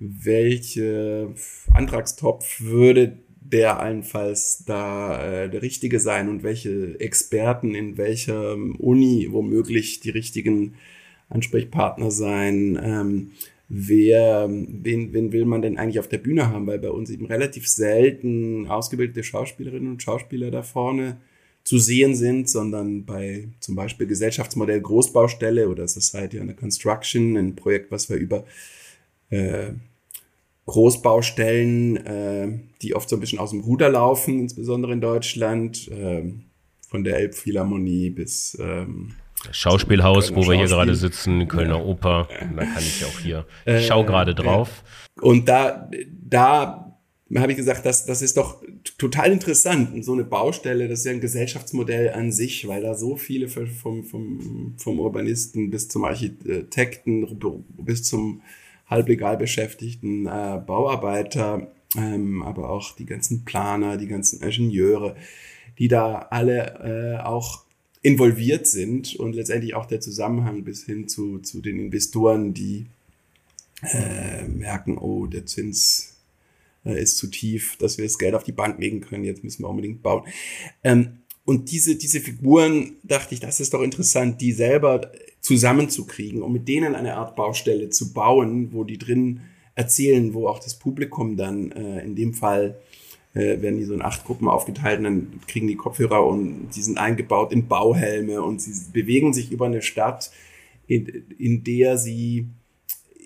welche Antragstopf würde der allenfalls da äh, der Richtige sein und welche Experten in welcher Uni womöglich die richtigen Ansprechpartner sein. Ähm, wer, wen, wen will man denn eigentlich auf der Bühne haben? Weil bei uns eben relativ selten ausgebildete Schauspielerinnen und Schauspieler da vorne zu sehen sind, sondern bei zum Beispiel Gesellschaftsmodell Großbaustelle oder Society under Construction, ein Projekt, was wir über äh, Großbaustellen, äh, die oft so ein bisschen aus dem Ruder laufen, insbesondere in Deutschland, äh, von der Elbphilharmonie bis ähm, Schauspielhaus, wo wir hier gerade sitzen, Kölner ja. Oper. Da kann ich auch hier. Ich schaue gerade drauf. Und da, da habe ich gesagt, das, das ist doch total interessant. so eine Baustelle, das ist ja ein Gesellschaftsmodell an sich, weil da so viele vom, vom, vom Urbanisten bis zum Architekten bis zum halblegal beschäftigten äh, Bauarbeiter, ähm, aber auch die ganzen Planer, die ganzen Ingenieure, die da alle äh, auch involviert sind und letztendlich auch der Zusammenhang bis hin zu, zu den Investoren, die äh, merken, oh, der Zins ist zu tief, dass wir das Geld auf die Bank legen können, jetzt müssen wir unbedingt bauen. Ähm, und diese, diese Figuren, dachte ich, das ist doch interessant, die selber zusammenzukriegen, um mit denen eine Art Baustelle zu bauen, wo die drin erzählen, wo auch das Publikum dann äh, in dem Fall äh, werden die so in acht Gruppen aufgeteilt und dann kriegen die Kopfhörer und die sind eingebaut in Bauhelme und sie bewegen sich über eine Stadt, in, in der sie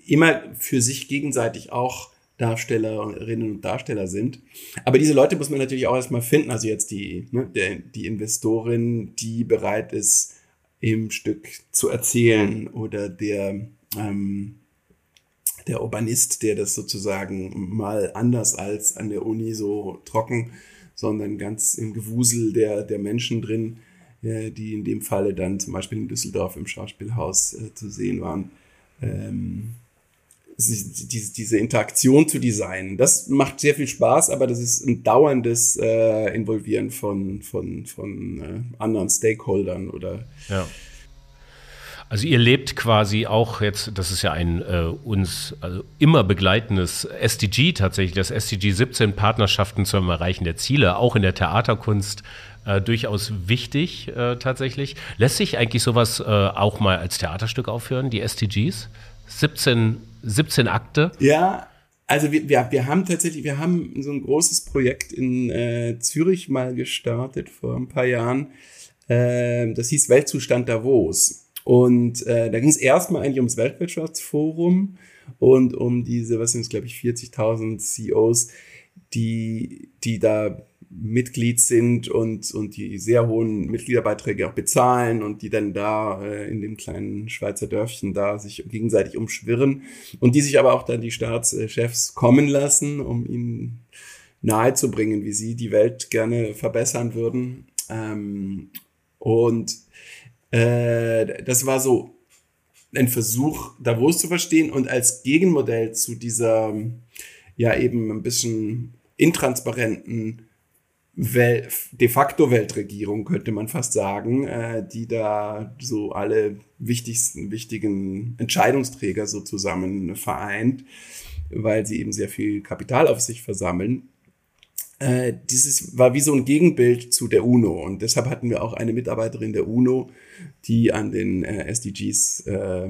immer für sich gegenseitig auch Darstellerinnen und Darsteller sind. Aber diese Leute muss man natürlich auch erstmal finden. Also jetzt die, ne, der, die Investorin, die bereit ist, im Stück zu erzählen oder der, ähm, der Urbanist, der das sozusagen mal anders als an der Uni so trocken, sondern ganz im Gewusel der, der Menschen drin, äh, die in dem Falle dann zum Beispiel in Düsseldorf im Schauspielhaus äh, zu sehen waren. Ähm, diese, Interaktion zu designen, das macht sehr viel Spaß, aber das ist ein dauerndes äh, Involvieren von, von, von äh, anderen Stakeholdern oder ja. Also ihr lebt quasi auch jetzt, das ist ja ein äh, uns also immer begleitendes SDG tatsächlich, das SDG 17 Partnerschaften zum Erreichen der Ziele, auch in der Theaterkunst äh, durchaus wichtig äh, tatsächlich. Lässt sich eigentlich sowas äh, auch mal als Theaterstück aufhören, die SDGs? 17, 17 Akte? Ja, also wir, wir, wir haben tatsächlich, wir haben so ein großes Projekt in äh, Zürich mal gestartet vor ein paar Jahren. Äh, das hieß Weltzustand Davos. Und äh, da ging es erstmal eigentlich ums Weltwirtschaftsforum und um diese, was sind es, glaube ich, 40.000 CEOs, die, die da Mitglied sind und, und die sehr hohen Mitgliederbeiträge auch bezahlen und die dann da äh, in dem kleinen Schweizer Dörfchen da sich gegenseitig umschwirren und die sich aber auch dann die Staatschefs kommen lassen, um ihnen nahezubringen, wie sie die Welt gerne verbessern würden. Ähm, und äh, das war so ein Versuch, Davos zu verstehen und als Gegenmodell zu dieser, ja, eben ein bisschen intransparenten Wel de facto Weltregierung, könnte man fast sagen, äh, die da so alle wichtigsten, wichtigen Entscheidungsträger so zusammen vereint, weil sie eben sehr viel Kapital auf sich versammeln äh, dieses war wie so ein Gegenbild zu der UNO. Und deshalb hatten wir auch eine Mitarbeiterin der UNO, die an den äh, SDGs äh,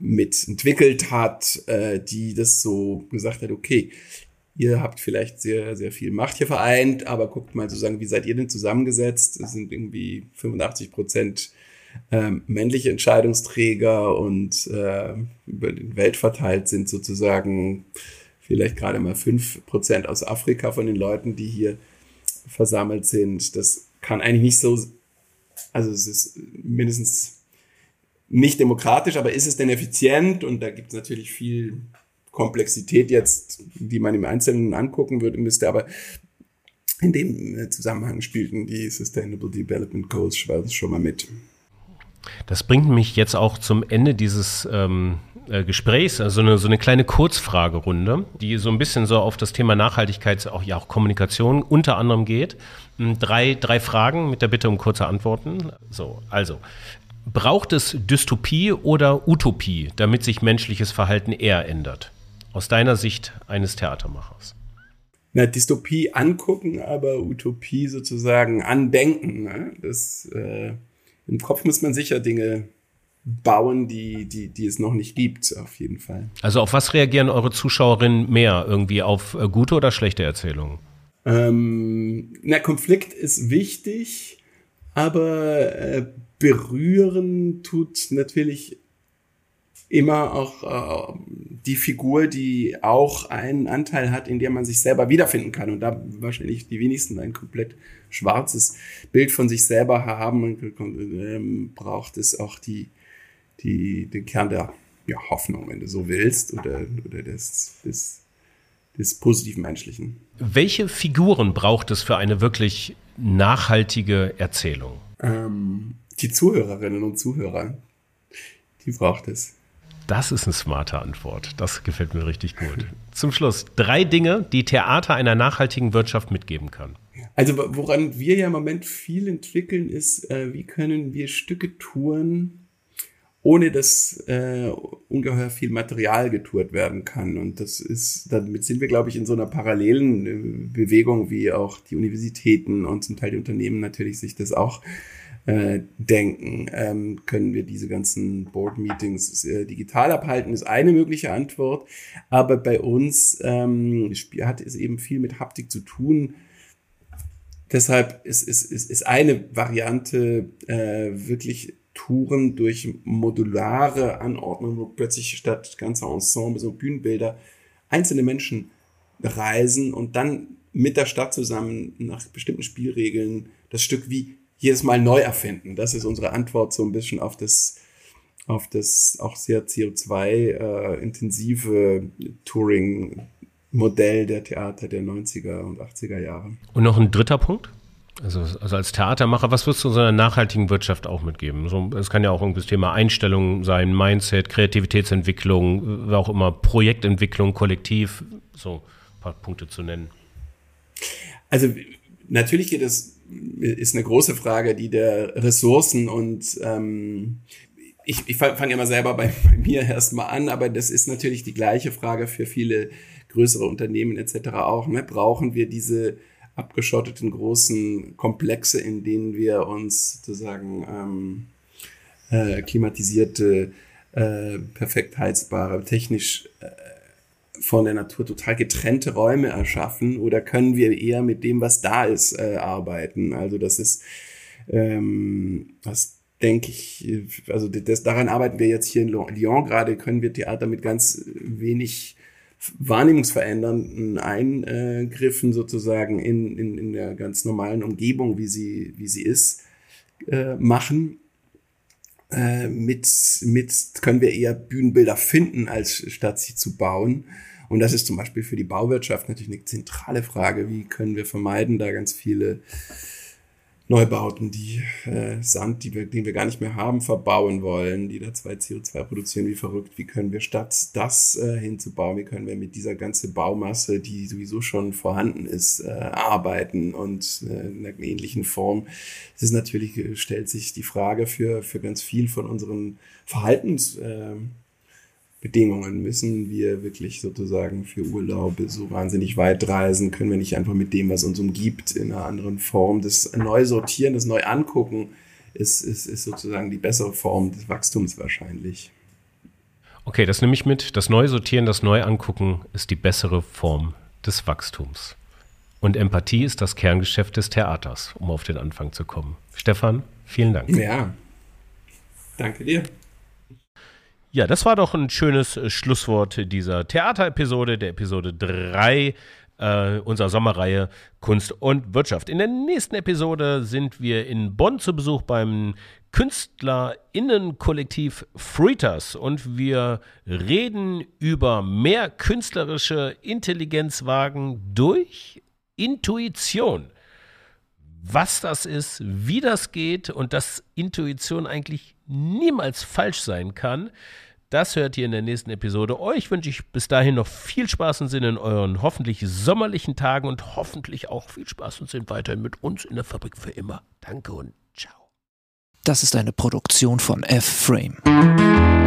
mitentwickelt hat, äh, die das so gesagt hat, okay, ihr habt vielleicht sehr, sehr viel Macht hier vereint, aber guckt mal sozusagen, wie seid ihr denn zusammengesetzt? Es sind irgendwie 85 Prozent ähm, männliche Entscheidungsträger und äh, über den Welt verteilt sind sozusagen vielleicht gerade mal fünf Prozent aus Afrika von den Leuten, die hier versammelt sind. Das kann eigentlich nicht so, also es ist mindestens nicht demokratisch, aber ist es denn effizient? Und da gibt es natürlich viel Komplexität jetzt, die man im Einzelnen angucken würde, müsste, aber in dem Zusammenhang spielten die Sustainable Development Goals schon mal mit. Das bringt mich jetzt auch zum Ende dieses ähm, äh, Gesprächs, also eine, so eine kleine Kurzfragerunde, die so ein bisschen so auf das Thema Nachhaltigkeit, auch, ja, auch Kommunikation unter anderem geht. Hm, drei, drei Fragen mit der Bitte um kurze Antworten. So, also, braucht es Dystopie oder Utopie, damit sich menschliches Verhalten eher ändert? Aus deiner Sicht eines Theatermachers. na, Dystopie angucken, aber Utopie sozusagen andenken. Ne? Das, äh, Im Kopf muss man sicher Dinge bauen, die, die, die es noch nicht gibt, auf jeden Fall. Also auf was reagieren eure Zuschauerinnen mehr? Irgendwie auf äh, gute oder schlechte Erzählungen? Ähm, na, Konflikt ist wichtig, aber äh, berühren tut natürlich immer auch äh, die Figur, die auch einen Anteil hat, in der man sich selber wiederfinden kann. Und da wahrscheinlich die wenigsten ein komplett schwarzes Bild von sich selber haben, ähm, braucht es auch die, die, den Kern der ja, Hoffnung, wenn du so willst, oder, oder des, des, des positiven Menschlichen. Welche Figuren braucht es für eine wirklich nachhaltige Erzählung? Ähm, die Zuhörerinnen und Zuhörer, die braucht es. Das ist eine smarte Antwort. Das gefällt mir richtig gut. Zum Schluss, drei Dinge, die Theater einer nachhaltigen Wirtschaft mitgeben kann. Also woran wir ja im Moment viel entwickeln, ist, äh, wie können wir Stücke touren, ohne dass äh, ungeheuer viel Material getourt werden kann. Und das ist, damit sind wir, glaube ich, in so einer parallelen äh, Bewegung, wie auch die Universitäten und zum Teil die Unternehmen natürlich sich das auch äh, denken. Ähm, können wir diese ganzen Board-Meetings äh, digital abhalten, ist eine mögliche Antwort. Aber bei uns ähm, hat es eben viel mit Haptik zu tun. Deshalb ist, ist, ist, ist eine Variante äh, wirklich Touren durch modulare Anordnung, wo plötzlich statt ganzer Ensembles und Bühnenbilder einzelne Menschen reisen und dann mit der Stadt zusammen nach bestimmten Spielregeln das Stück wie jedes Mal neu erfinden. Das ist unsere Antwort so ein bisschen auf das, auf das auch sehr CO2-intensive äh, Touring-Modell der Theater der 90er und 80er Jahre. Und noch ein dritter Punkt? Also, also als Theatermacher, was würdest du so einer nachhaltigen Wirtschaft auch mitgeben? So, es kann ja auch irgendwie das Thema Einstellung sein, Mindset, Kreativitätsentwicklung, auch immer, Projektentwicklung, Kollektiv, so ein paar Punkte zu nennen. Also natürlich geht es, ist eine große Frage, die der Ressourcen und ähm, ich, ich fange immer selber bei, bei mir erstmal an, aber das ist natürlich die gleiche Frage für viele größere Unternehmen etc. auch. Ne? Brauchen wir diese abgeschotteten großen Komplexe, in denen wir uns sozusagen ähm, äh, klimatisierte, äh, perfekt heizbare, technisch äh, von der Natur total getrennte Räume erschaffen oder können wir eher mit dem, was da ist, äh, arbeiten? Also das ist, ähm, das denke ich, also das, daran arbeiten wir jetzt hier in Lyon gerade, können wir Theater mit ganz wenig wahrnehmungsverändernden Eingriffen sozusagen in, in, in der ganz normalen Umgebung, wie sie, wie sie ist, äh, machen. Äh, mit, mit können wir eher Bühnenbilder finden, als statt sie zu bauen. Und das ist zum Beispiel für die Bauwirtschaft natürlich eine zentrale Frage. Wie können wir vermeiden, da ganz viele Neubauten, die äh, Sand, die wir, den wir gar nicht mehr haben, verbauen wollen, die da zwei CO2 produzieren, wie verrückt. Wie können wir statt das äh, hinzubauen, wie können wir mit dieser ganzen Baumasse, die sowieso schon vorhanden ist, äh, arbeiten und äh, in einer ähnlichen Form. Es ist natürlich, äh, stellt sich die Frage für, für ganz viel von unseren Verhaltens, äh, Bedingungen müssen wir wirklich sozusagen für Urlaube so wahnsinnig weit reisen, können wir nicht einfach mit dem, was uns umgibt, in einer anderen Form. Das neu sortieren, das neu angucken, ist, ist, ist sozusagen die bessere Form des Wachstums wahrscheinlich. Okay, das nehme ich mit. Das neu sortieren, das neu angucken ist die bessere Form des Wachstums. Und Empathie ist das Kerngeschäft des Theaters, um auf den Anfang zu kommen. Stefan, vielen Dank. Ja, danke dir. Ja, das war doch ein schönes äh, Schlusswort dieser Theaterepisode, der Episode 3 äh, unserer Sommerreihe Kunst und Wirtschaft. In der nächsten Episode sind wir in Bonn zu Besuch beim KünstlerInnenkollektiv Fritas und wir reden über mehr künstlerische Intelligenzwagen durch Intuition. Was das ist, wie das geht und dass Intuition eigentlich niemals falsch sein kann. Das hört ihr in der nächsten Episode. Euch wünsche ich bis dahin noch viel Spaß und Sinn in euren hoffentlich sommerlichen Tagen und hoffentlich auch viel Spaß und Sinn weiterhin mit uns in der Fabrik für immer. Danke und ciao. Das ist eine Produktion von F-Frame.